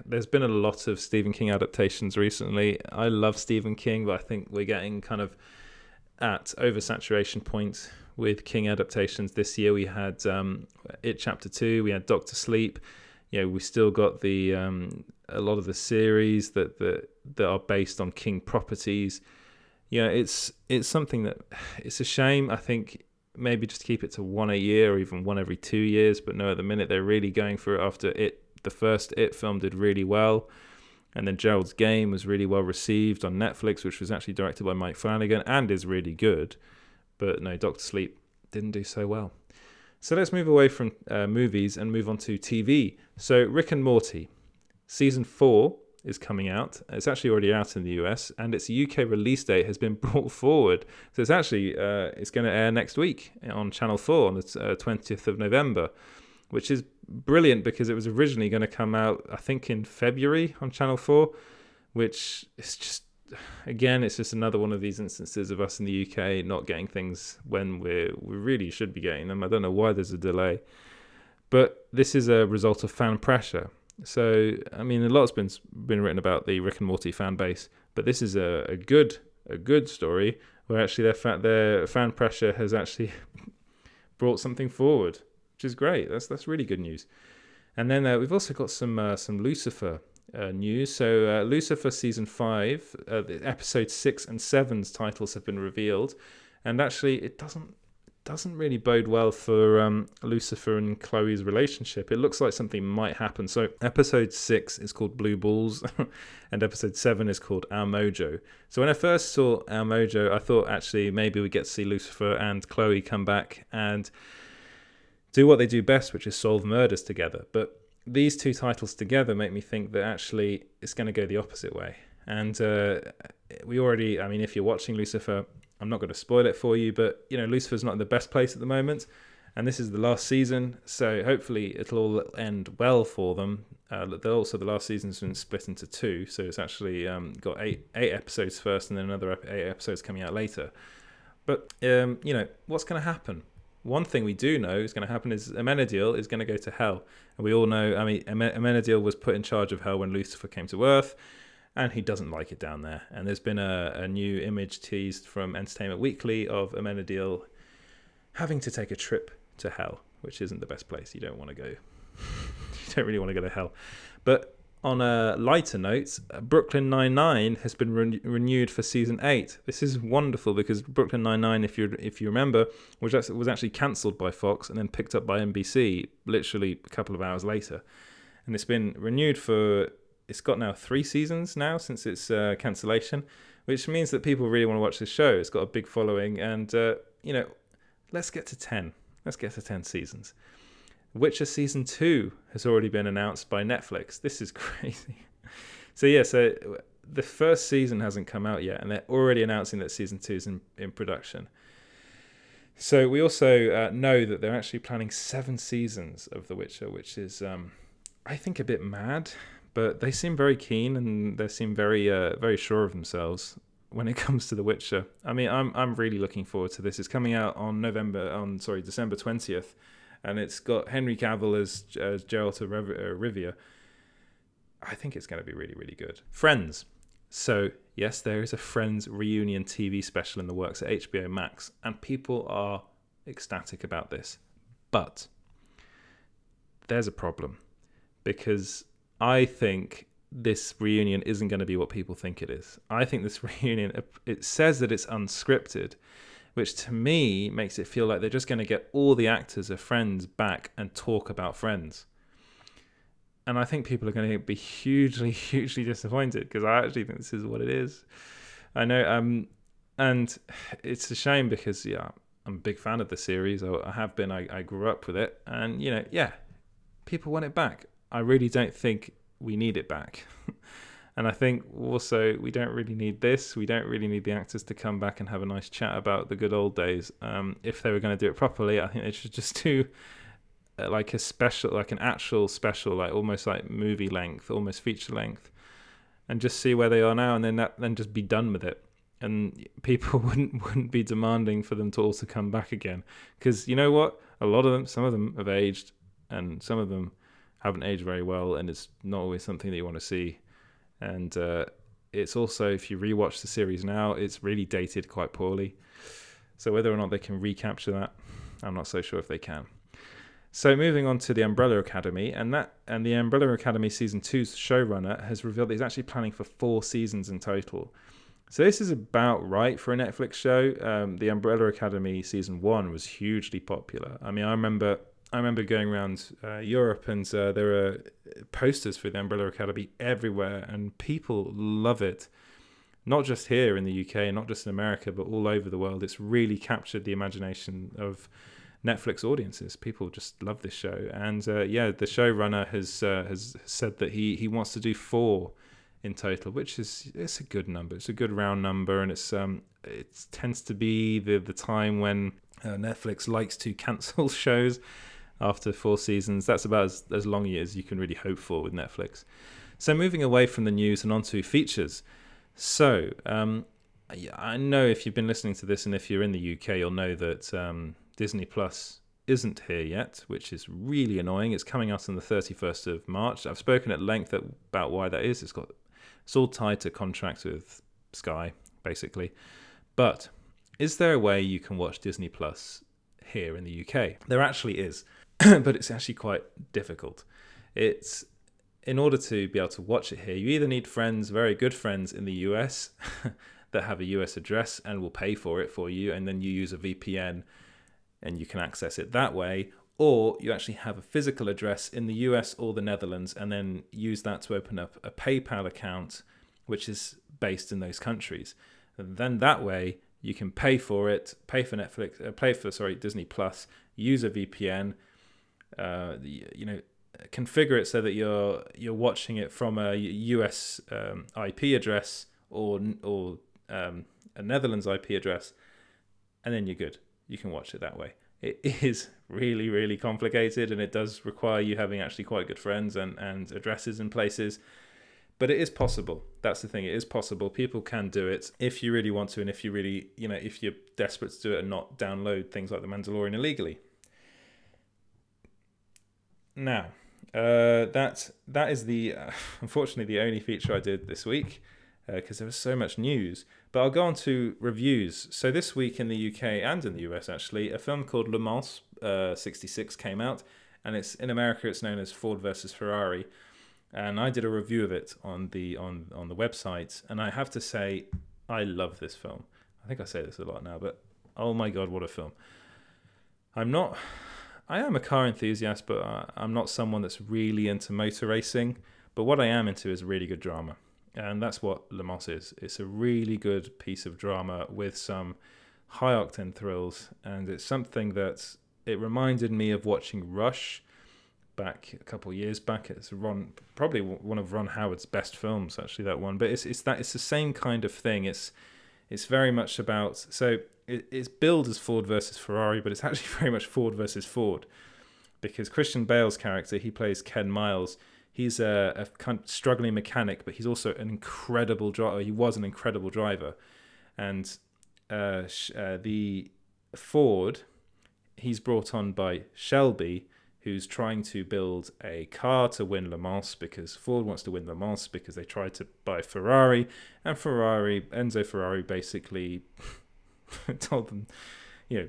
A: there's been a lot of Stephen King adaptations recently. I love Stephen King, but I think we're getting kind of at oversaturation point with King adaptations. This year we had um, It Chapter Two, we had Doctor Sleep. You know, we still got the um, a lot of the series that that that are based on King properties. You know, it's it's something that it's a shame. I think maybe just keep it to one a year or even one every two years. But no, at the minute they're really going for it after it. The first It film did really well. And then Gerald's Game was really well received on Netflix, which was actually directed by Mike Flanagan and is really good. But no, Doctor Sleep didn't do so well. So let's move away from uh, movies and move on to TV. So Rick and Morty, season four is coming out. It's actually already out in the US, and its UK release date has been [LAUGHS] brought forward. So it's actually uh, it's going to air next week on Channel Four on the twentieth uh, of November, which is brilliant because it was originally going to come out I think in February on Channel Four, which is just again it's just another one of these instances of us in the UK not getting things when we we really should be getting them. I don't know why there's a delay. But this is a result of fan pressure. So I mean, a lot's been been written about the Rick and Morty fan base, but this is a, a good a good story where actually their fa- their fan pressure has actually [LAUGHS] brought something forward, which is great. That's that's really good news. And then uh, we've also got some uh, some Lucifer uh, news. So uh, Lucifer season five, uh, episode six and seven's titles have been revealed, and actually it doesn't doesn't really bode well for um, Lucifer and Chloe's relationship. It looks like something might happen. So, episode six is called Blue Balls, [LAUGHS] and episode seven is called Our Mojo. So, when I first saw Our Mojo, I thought actually maybe we get to see Lucifer and Chloe come back and do what they do best, which is solve murders together. But these two titles together make me think that actually it's going to go the opposite way. And uh, we already, I mean, if you're watching Lucifer, I'm not going to spoil it for you, but you know, Lucifer's not in the best place at the moment, and this is the last season, so hopefully it'll all end well for them. Uh, also, the last season's been split into two, so it's actually um, got eight eight episodes first, and then another eight episodes coming out later. But um, you know, what's going to happen? One thing we do know is going to happen is Amenadiel is going to go to hell, and we all know. I mean, Amenadiel was put in charge of hell when Lucifer came to Earth and he doesn't like it down there. And there's been a, a new image teased from Entertainment Weekly of Amenadiel having to take a trip to hell, which isn't the best place. You don't want to go. [LAUGHS] you don't really want to go to hell. But on a lighter note, Brooklyn Nine Nine has been re- renewed for season eight. This is wonderful because Brooklyn Nine Nine, if you if you remember, was actually, was actually cancelled by Fox and then picked up by NBC literally a couple of hours later, and it's been renewed for it's got now three seasons now since its uh, cancellation, which means that people really want to watch this show. It's got a big following, and uh, you know, let's get to ten. Let's get to ten seasons. Witcher season two has already been announced by Netflix. This is [LAUGHS] crazy. so yeah, so the first season hasn't come out yet, and they're already announcing that season two is in, in production. So we also uh, know that they're actually planning seven seasons of The Witcher, which is, um, I think, a bit mad but they seem very keen and they seem very uh, very sure of themselves when it [LAUGHS] comes to The Witcher. I mean, I'm I'm really looking forward to this. It's coming out on November on sorry December twentieth, and it's got Henry Cavill as as Geralt of uh, Rivia. I think it's going to be really really good. Friends. So yes, there is a Friends reunion TV special in the works at HBO Max, and people are ecstatic about this, but there's a problem because I think this reunion isn't going to be what people think it is. I think this [LAUGHS] reunion it says that it's unscripted, which to me makes it feel like they're just going to get all the actors of Friends back and talk about Friends. And I think people are going to be hugely, [LAUGHS] hugely disappointed because I actually think this is what it is. I know, um, and it's a shame because yeah, I'm a big fan of the series. I, I have been. I, I grew up with it, and you know, yeah, people want it back. I really don't think we need it back. [LAUGHS] and I think also we don't really need this. We don't really need the actors to come back and have a nice chat about the good old days. Um, if they were going to do it properly, I think they should just [LAUGHS] do uh, like a special, like an actual special, like almost like movie length, almost feature length, and just see where they are now, and then that, then just be done with it. And people [LAUGHS] wouldn't wouldn't be demanding for them to also come back again, because you know what? A lot of them, some of them have aged, and some of them haven't aged very well, and it's not always something that you want to see. And uh, it's also, if you rewatch the series now, it's really dated quite poorly. So whether or not they can recapture that, I'm not so sure if they can. So moving on to the Umbrella Academy, and that and the Umbrella Academy season two's showrunner has revealed that he's actually planning for four seasons in total. So this is about right for a Netflix show. Um, the Umbrella Academy season one was hugely popular. I mean, I remember I remember going around uh, Europe and uh, there were posters for the Umbrella Academy everywhere, and people love it. Not just here in the UK, not just in America, but all over the world. It's really captured the imagination of Netflix audiences. People just love this show, and uh, yeah, the showrunner has uh, has said that he he wants to do four in total, which is it's a good number. It's a good round number, and it's um it tends to be the the time when uh, Netflix likes to cancel [LAUGHS] shows after four seasons. That's about as, as long as you can really hope for with Netflix. So, moving away from the news and onto features. So, um, I know if you've been listening to this and if you're in the UK, you'll know that um, Disney Plus isn't here yet, which is really annoying. It's coming out on the 31st of March. I've spoken at length about why that is. It's got it's all tied to contracts with Sky, basically. But is there a way you can watch Disney Plus here in the UK? There actually is. [COUGHS] but it's actually quite difficult. it's in order to be able to watch it here, you either need friends, very good friends in the US [LAUGHS] that have a US address and will pay for it for you, and then you use a VPN and you can access it that way, or you actually have a physical address in the US or the Netherlands and then use that to open up a PayPal account which is based in those countries. And then that way you can pay for it, pay for Netflix, uh, pay for sorry Disney Plus, use a VPN, uh, you know, configure it so that you're you're watching it from a US um, IP address or or um, a Netherlands IP address, and then you're good. You can watch it that way. It [LAUGHS] is really really complicated, and it does require you having actually quite good friends and and addresses and places. But it is possible. That's the thing. It is possible. People can do it if you really want to, and if you really, you know, if you're desperate to do it and not download things like The Mandalorian illegally. Now, uh, that that is the uh, [LAUGHS] unfortunately the only feature I did this week because uh, there was so much news. But I'll go on to reviews. So this week in the UK and in the US actually, a film called Le Mans '66 uh, came out, and it's in America it's known as Ford versus Ferrari. And I did a review of it on the on on the website, and I have to say I love this film. I think I say this a lot now, but oh my god, what a film! I'm not I am a car enthusiast, but I'm not someone that's really into motor racing. But what I am into is really good drama. And that's what Le Mans is. It's a really good piece of drama with some high octane thrills. And it's something that it reminded me of watching Rush back a couple of years back. It's Ron, probably one of Ron Howard's best films, actually. That one, but it's it's that it's the same kind of thing. It's it's very much about so it, it's billed as Ford versus Ferrari, but it's actually [LAUGHS] very much Ford versus Ford, because Christian Bale's character, he plays Ken Miles. He's a, a kind of struggling mechanic, but he's also an incredible driver. He was an incredible driver, and uh, uh, the Ford, he's brought on by Shelby, who's trying to build a car to win Le Mans because Ford wants to win Le Mans because they tried to buy Ferrari, and Ferrari, Enzo Ferrari, basically [LAUGHS] [LAUGHS] told them, you know,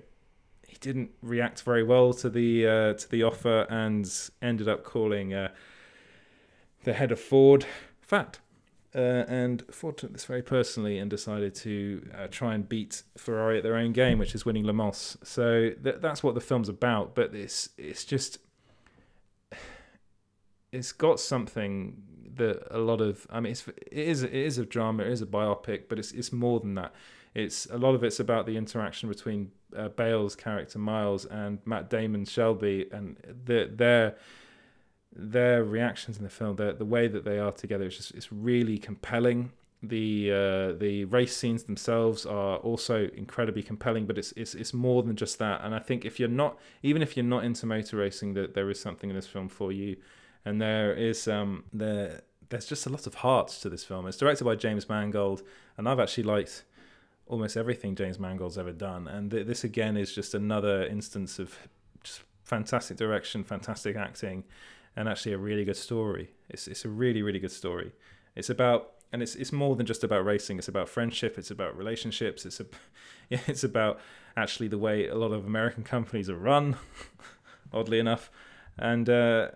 A: he didn't react very well to the uh, to the offer and ended up calling uh, the head of Ford fat. Uh, and Ford took this very personally and decided to uh, try and beat Ferrari at their own game, which is winning Le Mans. So th- that's what the film's about. But it's it's just it's got something that a lot of I mean it's it is it is a drama, it is a biopic, but it's it's more than that. It's a lot of it's about the interaction between uh, Bale's character Miles and Matt Damon's Shelby, and the, their their reactions in the film, the the way that they are together, is just it's really compelling. The uh, the race scenes themselves are also incredibly compelling, but it's it's it's more than just that. And I think if you're not, even if you're not into motor racing, that there is something in this film for you, and there is um there there's just a lot of heart to this film. It's directed by James Mangold, and I've actually liked almost everything James Mangold's ever done. And th- this again is just another instance of just fantastic direction, fantastic acting, and actually a really good story. It's it's a really really good story. It's about and it's it's more than just about racing. It's about friendship. It's about relationships. It's a [LAUGHS] it's about actually the way a lot of American companies are run, [LAUGHS] oddly enough, and uh,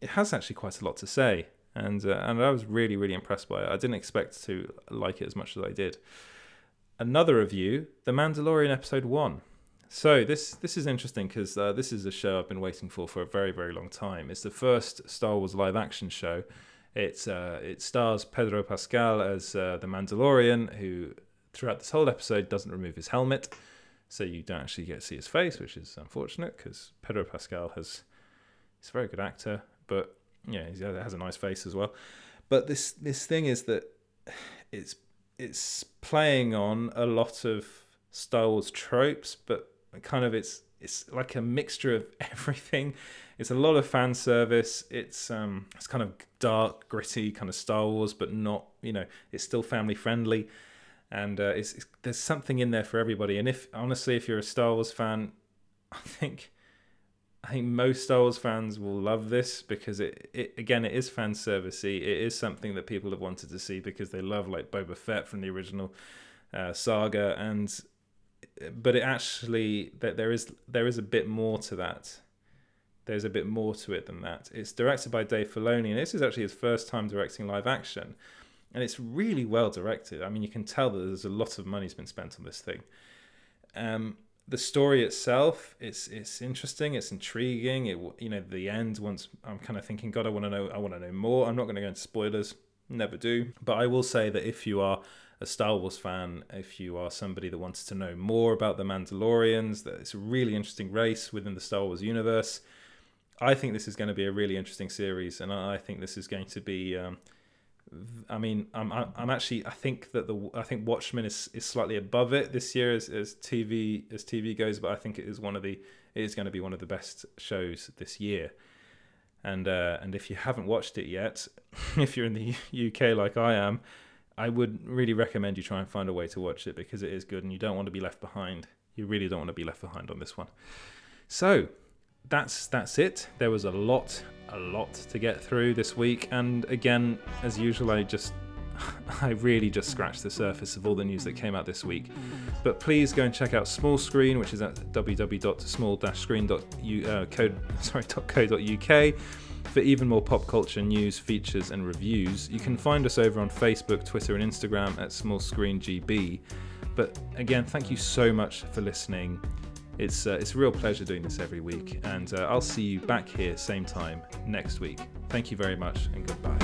A: it has actually quite a lot to say. And uh, and I was really really impressed by it. I didn't expect to like it as much as I did another review, The Mandalorian Episode 1. So this this is interesting because uh, this is a show I've been waiting for for a very very long time. It's the first Star Wars live action show. It's uh, it stars Pedro Pascal as uh, the Mandalorian, who throughout this whole episode doesn't remove his helmet, so you don't actually get to see his face, which is unfortunate because Pedro Pascal has he's a very good actor, but yeah, he has a nice face as well. But this this thing is that it's it's playing on a lot of Star Wars tropes, but kind of it's it's like a mixture of [LAUGHS] everything. It's a lot of fan service. It's um it's kind of dark, gritty, kind of Star Wars, but not you know it's still family friendly, and uh, it's, it's there's something in there for everybody. And if honestly, if you're a Star Wars fan, [LAUGHS] I think I think most Star Wars fans will love this because it, it again it is fan servicey. It is something that people have wanted to see because they love like Boba Fett from the original uh, saga, and but it actually that there is there is a bit more to that there's a bit more to it than that. It's directed by Dave Filoni, and this is actually his first time directing live action, and it's really well directed. I mean, you can tell that there's a lot of money's been spent on this thing. Um, the story itself, it's it's interesting, it's intriguing. It you know the end. Once I'm kind of thinking, God, I want to know, I want to know more. I'm not going to go into spoilers, never do. But I will say that if you are a Star Wars fan, if you are somebody that wants to know more about the Mandalorians, that it's a really interesting race within the Star Wars universe. I think this is going to be a really interesting series, and I think this is going to be. Um, I mean, I'm I'm actually I think that the I think Watchmen is, is slightly above it this year as, as TV as TV goes, but I think it is one of the it is going to be one of the best shows this year. And uh, and if you haven't watched it yet, [LAUGHS] if you're in the UK like I am, I would really recommend you try and find a way to watch it because it is good and you don't want to be left behind. You really don't want to be left behind on this one. So that's that's it. There was a lot, a lot to get through this week, and again, as usual, I just [LAUGHS] I really just scratched the surface of all the news that came out this week. But please go and check out Small Screen, which is at www.small-screen.co.uk uh, [LAUGHS] for even more pop culture news, features, and reviews. You can find us over on Facebook, Twitter, and Instagram at Small Screen GB. But again, thank you so much for listening. It's, uh, it's a real pleasure doing this every week, and uh, I'll see you back here, same time, next week. Thank you very much, and goodbye.